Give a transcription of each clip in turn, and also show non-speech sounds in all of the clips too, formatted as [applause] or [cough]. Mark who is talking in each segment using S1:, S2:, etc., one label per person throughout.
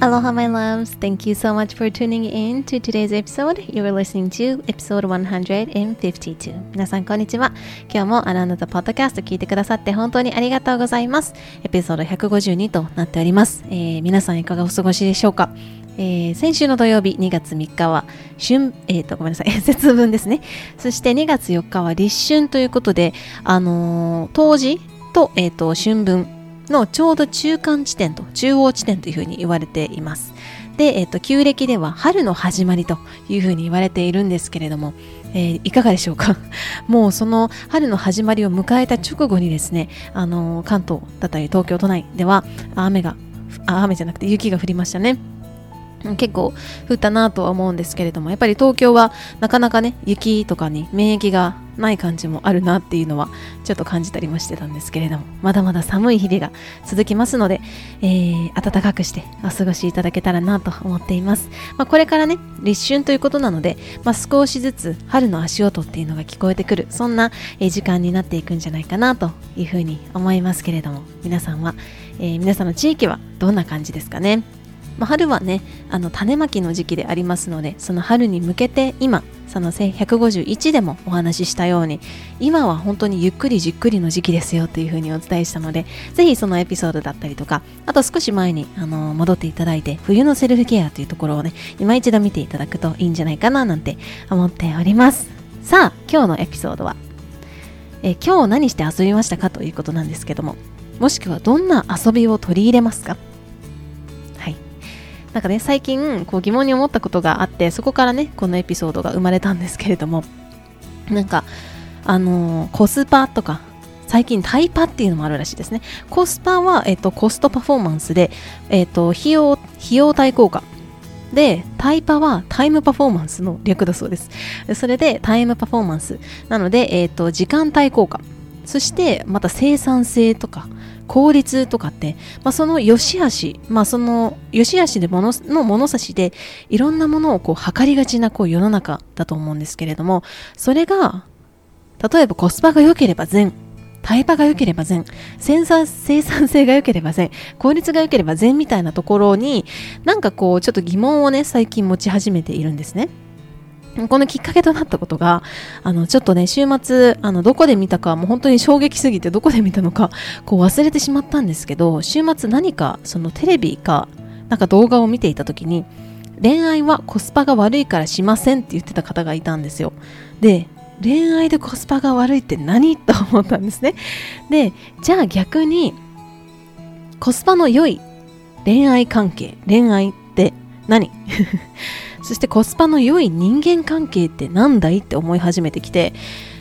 S1: Aloha, my loves. Thank you so much for tuning in to today's episode. You are listening to episode 152. 皆さん、こんにちは。今日もあなたポッドキャスト聞いてくださって本当にありがとうございます。エピソード152となっております。えー、皆さんいかがお過ごしでしょうか？えー、先週の土曜日2月3日は春、えー、とごめんなさい [laughs] 節分ですねそして2月4日は立春ということで、あのー、冬至と,、えーと春分のちょうど中間地点と中央地点というふうに言われています。で、えっ、と、旧暦では春の始まりというふうに言われているんですけれども、えー、いかがでしょうか？[laughs] もうその春の始まりを迎えた直後にですね、あのー、関東だったり東京都内では雨が、雨じゃなくて雪が降りましたね。結構降ったなとは思うんですけれどもやっぱり東京はなかなかね雪とかに免疫がない感じもあるなっていうのはちょっと感じたりもしてたんですけれどもまだまだ寒い日々が続きますので、えー、暖かくしてお過ごしいただけたらなと思っています、まあ、これからね立春ということなので、まあ、少しずつ春の足音っていうのが聞こえてくるそんな時間になっていくんじゃないかなというふうに思いますけれども皆さんは、えー、皆さんの地域はどんな感じですかね？まあ、春はねあの種まきの時期でありますのでその春に向けて今その151でもお話ししたように今は本当にゆっくりじっくりの時期ですよというふうにお伝えしたのでぜひそのエピソードだったりとかあと少し前にあの戻っていただいて冬のセルフケアというところをね今一度見ていただくといいんじゃないかななんて思っております。さあ今日のエピソードはえ今日何して遊びましたかということなんですけどももしくはどんな遊びを取り入れますかなんかね最近こう疑問に思ったことがあってそこからねこのエピソードが生まれたんですけれどもなんかあのー、コスパとか最近タイパっていうのもあるらしいですねコスパは、えっと、コストパフォーマンスで、えっと、費用費用対効果で、タイパはタイムパフォーマンスの略だそうです。それでタイムパフォーマンス。なので、えっ、と、時間対効果。そして、また生産性とか、効率とかって、まあ、その良し悪し、まあ、その良し悪しで物の物差しでいろんなものをこう測りがちなこう世の中だと思うんですけれどもそれが例えばコスパが良ければ善タイパが良ければ善生産生産性が良ければ善効率が良ければ善みたいなところになんかこうちょっと疑問をね最近持ち始めているんですね。このきっかけとなったことが、あの、ちょっとね、週末、あの、どこで見たか、もう本当に衝撃すぎてどこで見たのか、こう忘れてしまったんですけど、週末何か、そのテレビか、なんか動画を見ていた時に、恋愛はコスパが悪いからしませんって言ってた方がいたんですよ。で、恋愛でコスパが悪いって何と思ったんですね。で、じゃあ逆に、コスパの良い恋愛関係、恋愛って何？そしてコスパの良い人間関係って何だいって思い始めてきて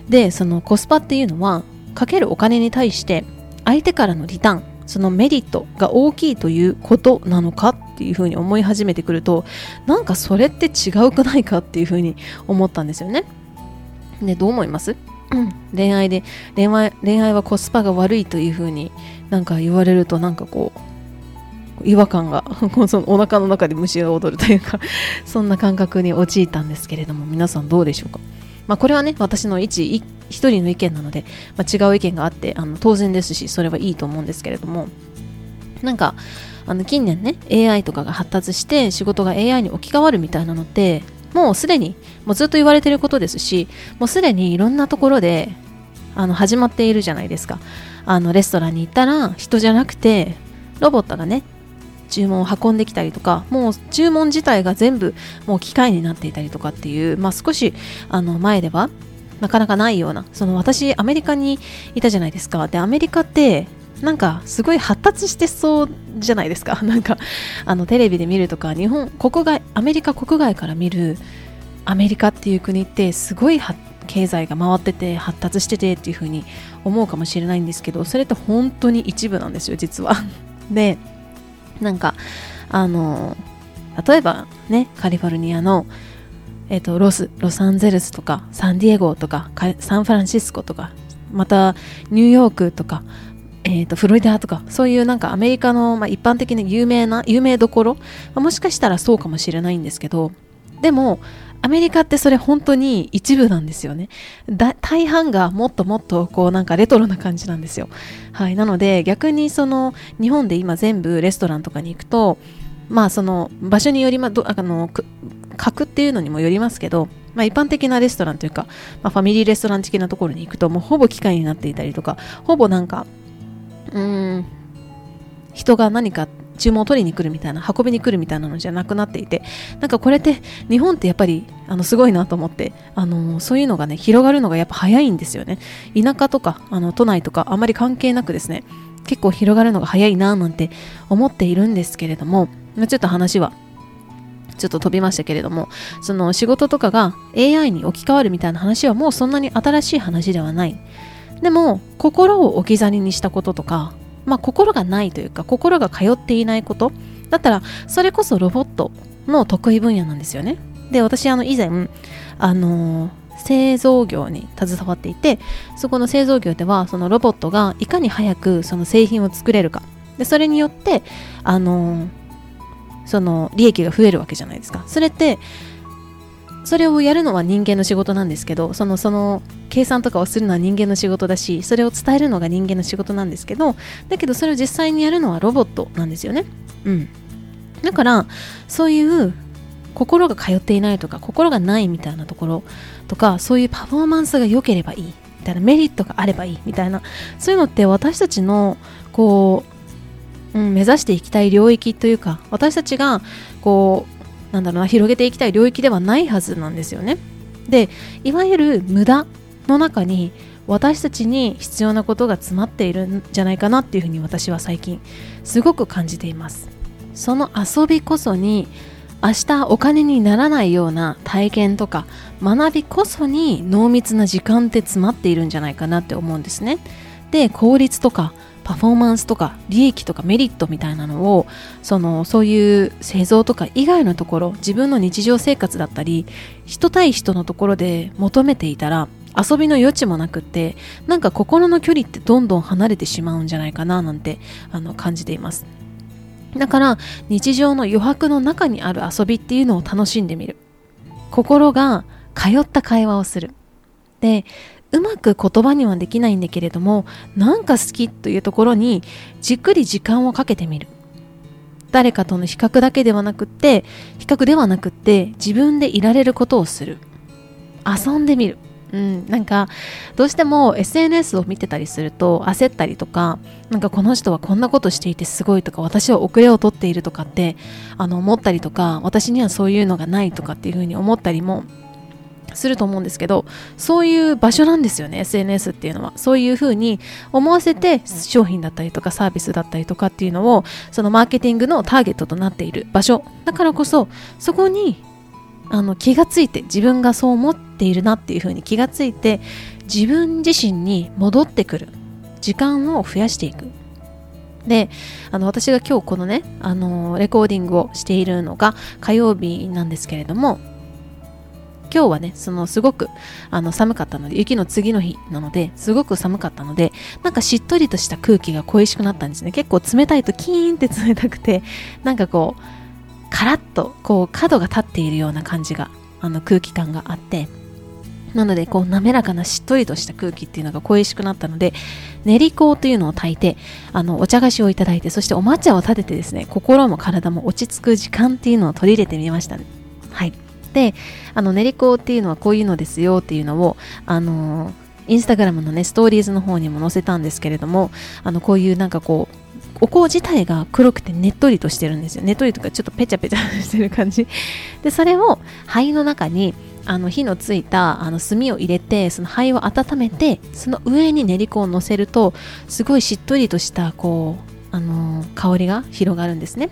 S1: でそのコスパっていうのはかけるお金に対して相手からのリターンそのメリットが大きいということなのかっていうふうに思い始めてくるとなんかそれって違うくないかっていうふうに思ったんですよね。でどう思います？[clears throat] 恋愛で恋愛恋愛はコスパが悪いというふうになんか言われるとなんかこう違和感が [laughs] そのお腹の中で虫が踊るというか [laughs] そんな感覚に陥ったんですけれども皆さんどうでしょうか、まあ、これはね私の一一人の意見なので、まあ、違う意見があってあの当然ですしそれはいいと思うんですけれどもなんかあの近年ね AI とかが発達して仕事が AI に置き換わるみたいなのってもうすでにもうずっと言われてることですしもうすでにいろんなところであの始まっているじゃないですか。あのレストランに行ったら人じゃなくてロボットがね注文を運んできたりとかもう注文自体が全部もう機械になっていたりとかっていう、まあ、少しあの前ではなかなかないようなその私アメリカにいたじゃないですか。でアメリカってなんかすごい発達してそうじゃないですか。[laughs] なんかあのテレビで見るとか日本国外アメリカ国外から見るアメリカっていう国ってすごい経済が回ってて発達しててっていう風に思うかもしれないんですけどそれって本当に一部なんですよ実は。[laughs] でなんかあの例えばねカリフォルニアの、えーと、ロスロサンゼルスとかサンディエゴとかサンフランシスコとかまたニューヨークとかえーと、フロリダとかそういうなんかアメリカの、まあ、一般的に有名な有名どころ、まあ、もしかしたらそうかもしれないんですけどでもアメリカってそれ本当に一部なんですよね。大半がもっともっとこうなんかレトロな感じなんですよ。はい。なので逆にその日本で今全部レストランとかに行くとまあその場所によりまどあの格っていうのにもよりますけど、まあ、一般的なレストランというか、まあ、ファミリーレストラン的なところに行くともうほぼ機械になっていたりとかほぼなんかうん人が何か注文を取りに来るみたいな運びに来るみたいなのじゃなくなっていてなんかこれって日本ってやっぱりあのすごいなと思ってあのそういうのがね広がるのがやっぱ早いんですよね。田舎とかあの都内とかあまり関係なくですね結構広がるのが早いななんて思っているんですけれどもちょっと話はちょっと飛びましたけれどもその仕事とかが AI に置き換わるみたいな話はもうそんなに新しい話ではない。でも心を置き去りにしたこととかまあ、心がないというか心が通っていないことだったらそれこそロボットの得意分野なんですよね。で私あの以前あの、製造業に携わっていてそこの製造業ではそのロボットがいかに早くその製品を作れるか。でそれによってあの、その利益が増えるわけじゃないですか。それってそれをやるのは人間の仕事なんですけどそのその計算とかをするのは人間の仕事だしそれを伝えるのが人間の仕事なんですけどだけどそれを実際にやるのはロボットなんですよね。うん。だからそういう心が通っていないとか心がないみたいなところとかそういうパフォーマンスが良ければいいみたいなメリットがあればいいみたいなそういうのって私たちのこう、うん、目指していきたい領域というか私たちがこうなんだろうな広げていきたい領域ではないはずなんですよね。でいわゆる無駄の中に私たちに必要なことが詰まっているんじゃないかなっていうふうに私は最近すごく感じていますその遊びこそに明日お金にならないような体験とか学びこそに濃密な時間って詰まっているんじゃないかなって思うんですね。で効率とかパフォーマンスとか利益とかメリットみたいなのをそのそういう製造とか以外のところ自分の日常生活だったり人対人のところで求めていたら遊びの余地もなくってなんか心の距離ってどんどん離れてしまうんじゃないかななんてあの感じています。だから日常の余白の中にある遊びっていうのを楽しんでみる。心が通った会話をする。でうまく言葉にはできないんだけれどもなんか好きというところにじっくり時間をかけてみる。誰かとの比較だけではなくって比較ではなくって自分でいられることをする。遊んでみる。うん、なんかどうしても SNS を見てたりすると焦ったりとかなんかこの人はこんなことしていてすごいとか私は遅れをとっているとかってあの思ったりとか私にはそういうのがないとかっていうふうに思ったりもすると思うんですけどそういう場所なんですよね SNS っていうのは。そういうふうに思わせて商品だったりとかサービスだったりとかっていうのをそのマーケティングのターゲットとなっている場所だからこそそこにあの気がついて自分がそう思ってているなっていうふうに気がついて自分自身に戻ってくる時間を増やしていくであの私が今日このね、あのレコーディングをしているのが火曜日なんですけれども今日はね、そのすごくあの寒かったので、雪の次の日なので、すごく寒かったので、なんかしっとりとした空気が恋しくなったんですね。結構冷たいとキーンって冷たくて、なんかこう、カラッとこう角が立っているような感じが、あの空気感があって、なので、こう、滑らかなしっとりとした空気っていうのが恋しくなったので、練り粉というのを炊いて、あの、お茶菓子をいただいて、そしてお抹茶を立ててですね、心も体も落ち着く時間っていうのを取り入れてみました、ね。はい。であの練り粉っていうのはこういうのですよっていうのをあのインスタグラムのねストーリーズの方にも載せたんですけれどもあのこういうなんかこうお香自体が黒くてねっとりとしてるんですよ。ねっとりとかちょっとペチャペチャしてる感じ。[laughs] でそれを灰の中にあの火のついたあの炭を入れてその灰を温めてその上に練り粉をのせるとすごいしっとりとしたこうあの香りが広がるんですね。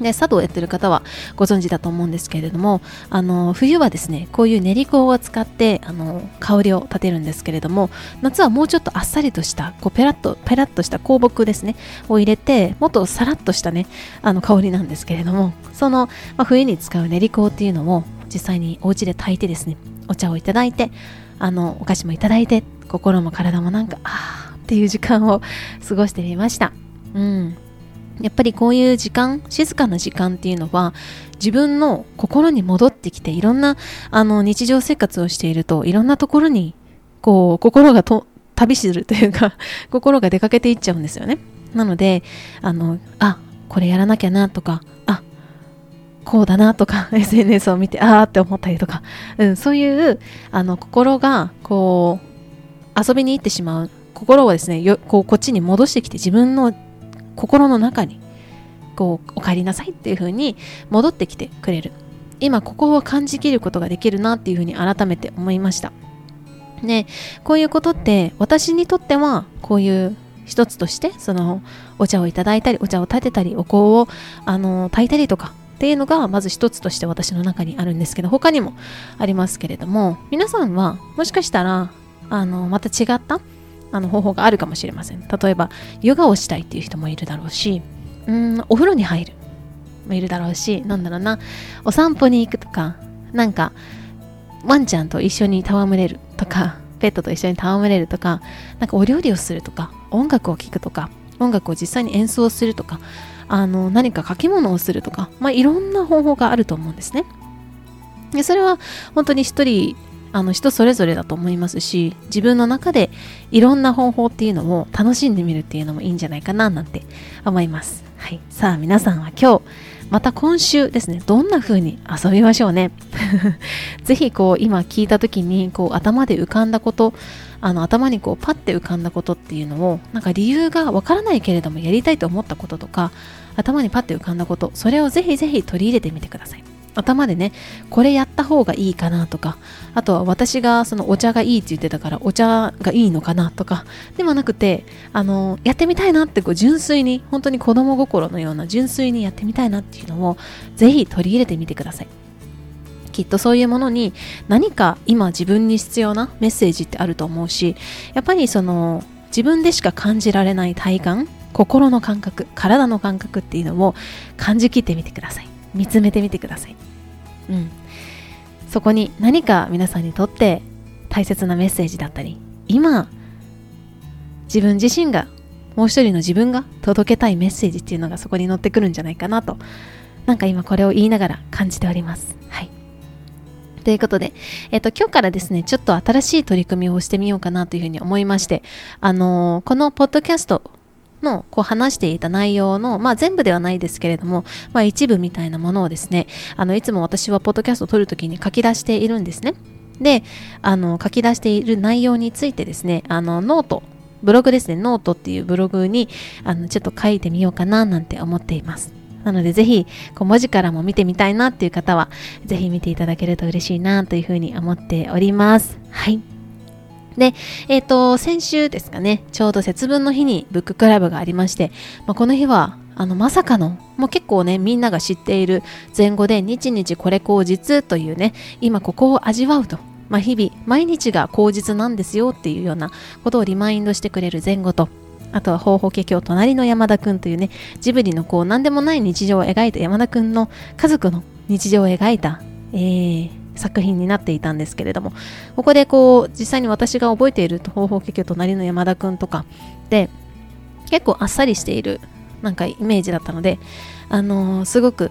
S1: で茶道をやってる方はご存知だと思うんですけれどもあの冬はですねこういう練り粉を使ってあの香りを立てるんですけれども夏はもうちょっとあっさりとしたこうペラッとペラッとした香木ですねを入れてもっとさらっとしたねあの香りなんですけれどもその、まあ、冬に使う練り粉っていうのを実際にお家で炊いてですねお茶をいただいてあのお菓子もいただいて心も体もなんかああっていう時間を過ごしてみました。うん。やっぱりこういう時間静かな時間っていうのは自分の心に戻ってきていろんなあの日常生活をしているといろんなところにこう心がと旅するというか [laughs] 心が出かけていっちゃうんですよね。なのであのあこれやらなきゃなとかあこうだなとか [laughs] SNS を見てあーって思ったりとか、うん、そういうあの心がこう遊びに行ってしまう。心をですねよこうこっちに戻してきて自分の心の中にこうお帰りなさいっていう風に戻ってきてくれる。今ここを感じきることができるなっていう風に改めて思いました。ねこういうことって私にとってはこういう一つとしてそのお茶をいただいたりお茶を立てたりお香をあの炊いたりとかっていうのがまず一つとして私の中にあるんですけど他にもありますけれども皆さんはもしかしたらあのまた違ったあの方法があるかもしれません。例えばヨガをしたいっていう人もいるだろうしうんお風呂に入る。もいるだろうしなんだろうな。お散歩に行くとかなんかワンちゃんと一緒に戯れるとかペットと一緒に戯れるとかなんかお料理をするとか音楽を聴くとか音楽を実際に演奏するとかあの何か書き物をするとか、まあ、いろんな方法があると思うんですね。でそれは本当に一人あの人それぞれだと思いますし自分の中でいろんな方法っていうのを楽しんでみるっていうのもいいんじゃないかななんて思います。はい、さあ皆さんは今日また今週ですねどんな風に遊びましょうね。[laughs] ぜひこう今聞いた時にこう頭で浮かんだことあの頭にこうパッて浮かんだことっていうのをなんか理由がわからないけれどもやりたいと思ったこととか頭にパッて浮かんだことそれをぜひぜひ取り入れてみてください。頭でねこれやった方がいいかなとかあとは私がそのお茶がいいって言ってたからお茶がいいのかなとかではなくてあのやってみたいなってこう純粋に本当に子供心のような純粋にやってみたいなっていうのをぜひ取り入れてみてください。きっとそういうものに何か今自分に必要なメッセージってあると思うしやっぱりその自分でしか感じられない体感心の感覚体の感覚っていうのを感じきってみてください。見つめてみてください。うん、そこに何か皆さんにとって大切なメッセージだったり今自分自身がもう一人の自分が届けたいメッセージっていうのがそこに乗ってくるんじゃないかなとなんか今これを言いながら感じております。はい。ということで、えっ、と、今日からですね、ちょっと新しい取り組みをしてみようかなというふうに思いまして、あのー、このポッドキャストのこう話していた内容の、まあ、全部ではないですけれども、まあ、一部みたいなものをですねあのいつも私はポッドキャストを撮るときに書き出しているんですね。であの書き出している内容についてですねあのノートブログですねノートっていうブログにあのちょっと書いてみようかななんて思っています。なのでぜひこう文字からも見てみたいなっていう方はぜひ見ていただけると嬉しいなというふうに思っております。はい。で、えっ、ー、と、先週ですかね、ちょうど節分の日にブッククラブがありまして、まあ、この日は、あの、まさかの、もう結構ね、みんなが知っている前後で、日々これ口実というね、今ここを味わうと。まあ、日々、毎日が口実なんですよっていうようなことをリマインドしてくれる前後と、あとは、ほうほけ今日隣の山田くんというね、ジブリのこう、何でもない日常を描いた山田くんの家族の日常を描いた、えー、作品になっていたんですけれどもここでこう実際に私が覚えている東方結局隣の山田くんとかで結構あっさりしているなんかイメージだったのであのー、すごく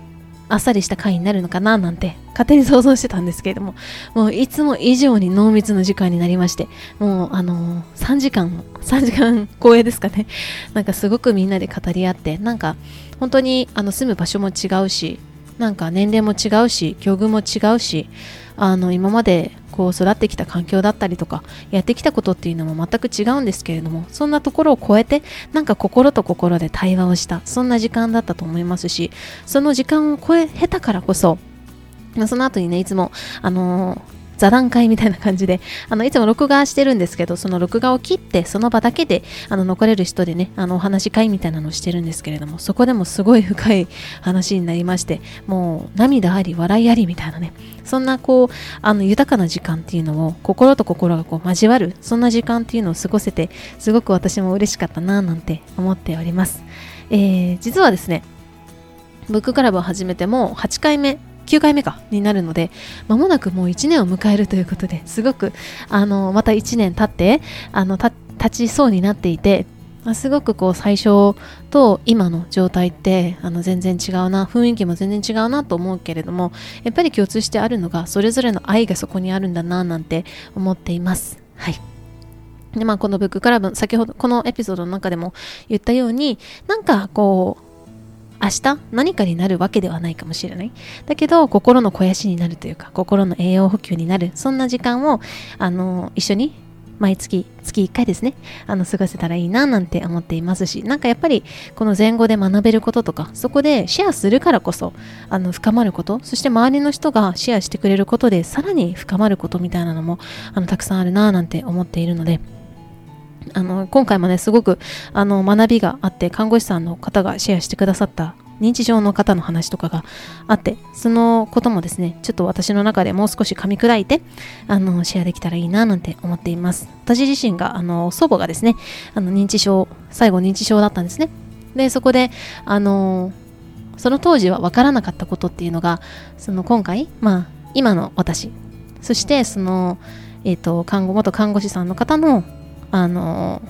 S1: あっさりした回になるのかななんて勝手に想像してたんですけれどももういつも以上に濃密な時間になりましてもうあのー、3時間3時間超えですかね。なんかすごくみんなで語り合ってなんか本当にあの住む場所も違うしなんか年齢も違うし境遇も違うしあの今までこう育ってきた環境だったりとかやってきたことっていうのも全く違うんですけれどもそんなところを超えてなんか心と心で対話をしたそんな時間だったと思いますしその時間を超え経たからこそその後にねいつもあのー座談会みたいな感じで、あの、いつも録画してるんですけど、その録画を切って、その場だけで、あの、残れる人でね、あの、お話し会みたいなのをしてるんですけれども、そこでもすごい深い話になりまして、もう、涙あり、笑いありみたいなね、そんな、こう、あの、豊かな時間っていうのを、心と心がこう、交わる、そんな時間っていうのを過ごせて、すごく私も嬉しかったな、なんて思っております。えー、実はですね、ブッククラブを始めてもう8回目9回目かになるのでまもなくもう1年を迎えるということですごくあのまた1年経ってあの立ちそうになっていてますごくこう最初と今の状態ってあの全然違うな雰囲気も全然違うなと思うけれどもやっぱり共通してあるのがそれぞれの愛がそこにあるんだななんて思っています。はい。でまあこのブッククラブ先ほどこのエピソードの中でも言ったようになんかこう明日何かになるわけではないかもしれない。だけど、心の肥やしになるというか、心の栄養補給になる、そんな時間を、あの、一緒に毎月、月1回ですね、あの、過ごせたらいいな、なんて思っていますし、なんかやっぱり、この前後で学べることとか、そこでシェアするからこそ、あの、深まること、そして周りの人がシェアしてくれることで、さらに深まることみたいなのも、あの、たくさんあるな、なんて思っているので、あの、今回もね、すごく、あの、学びがあって、看護師さんの方がシェアしてくださった認知症の方の話とかがあって、そのこともですね、ちょっと私の中でもう少し噛み砕いて、あの、シェアできたらいいななんて思っています。私自身が、あの、祖母がですね、あの、認知症、最後認知症だったんですね。で、そこで、あの、その当時は分からなかったことっていうのが、その今回、まあ、今の私、そしてその、えっ、ー、と、看護、元看護師さんの方のあの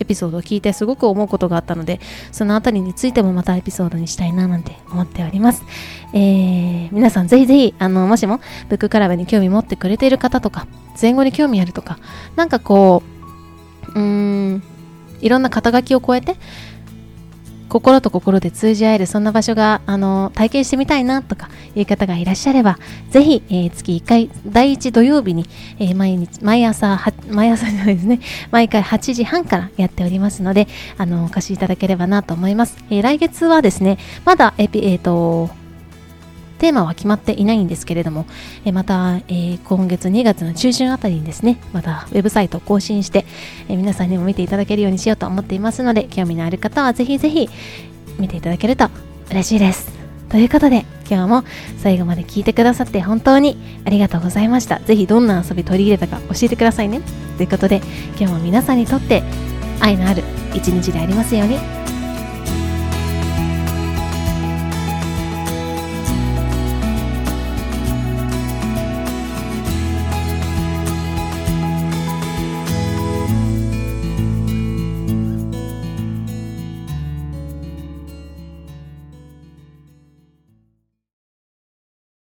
S1: エピソードを聞いてすごく思うことがあったので、そのあたりについてもまたエピソードにしたいななんて思っております。えー、皆さんぜひぜひ、あの、もしもブッククラブに興味持ってくれている方とか、前後に興味あるとか、なんかこう、うーん、いろんな肩書きを超えて、心と心で通じ合えるそんな場所があの体験してみたいなとかいう方がいらっしゃればぜひ、えー、月1回第1土曜日に、えー、毎日毎朝毎朝じゃないですね。[laughs] 毎回8時半からやっておりますのであのお貸しいただければなと思います、えー、来月はですねまだエピえっ、とテーマは決まっていないんですけれども、えまた、えー、今月2月の中旬あたりにですね、またウェブサイトを更新して、え皆さんにも見ていただけるようにしようと思っていますので、興味のある方はぜひぜひ見ていただけると嬉しいです。ということで、今日も最後まで聞いてくださって本当にありがとうございました。ぜひどんな遊び取り入れたか教えてくださいね。ということで、今日も皆さんにとって愛のある一日でありますように。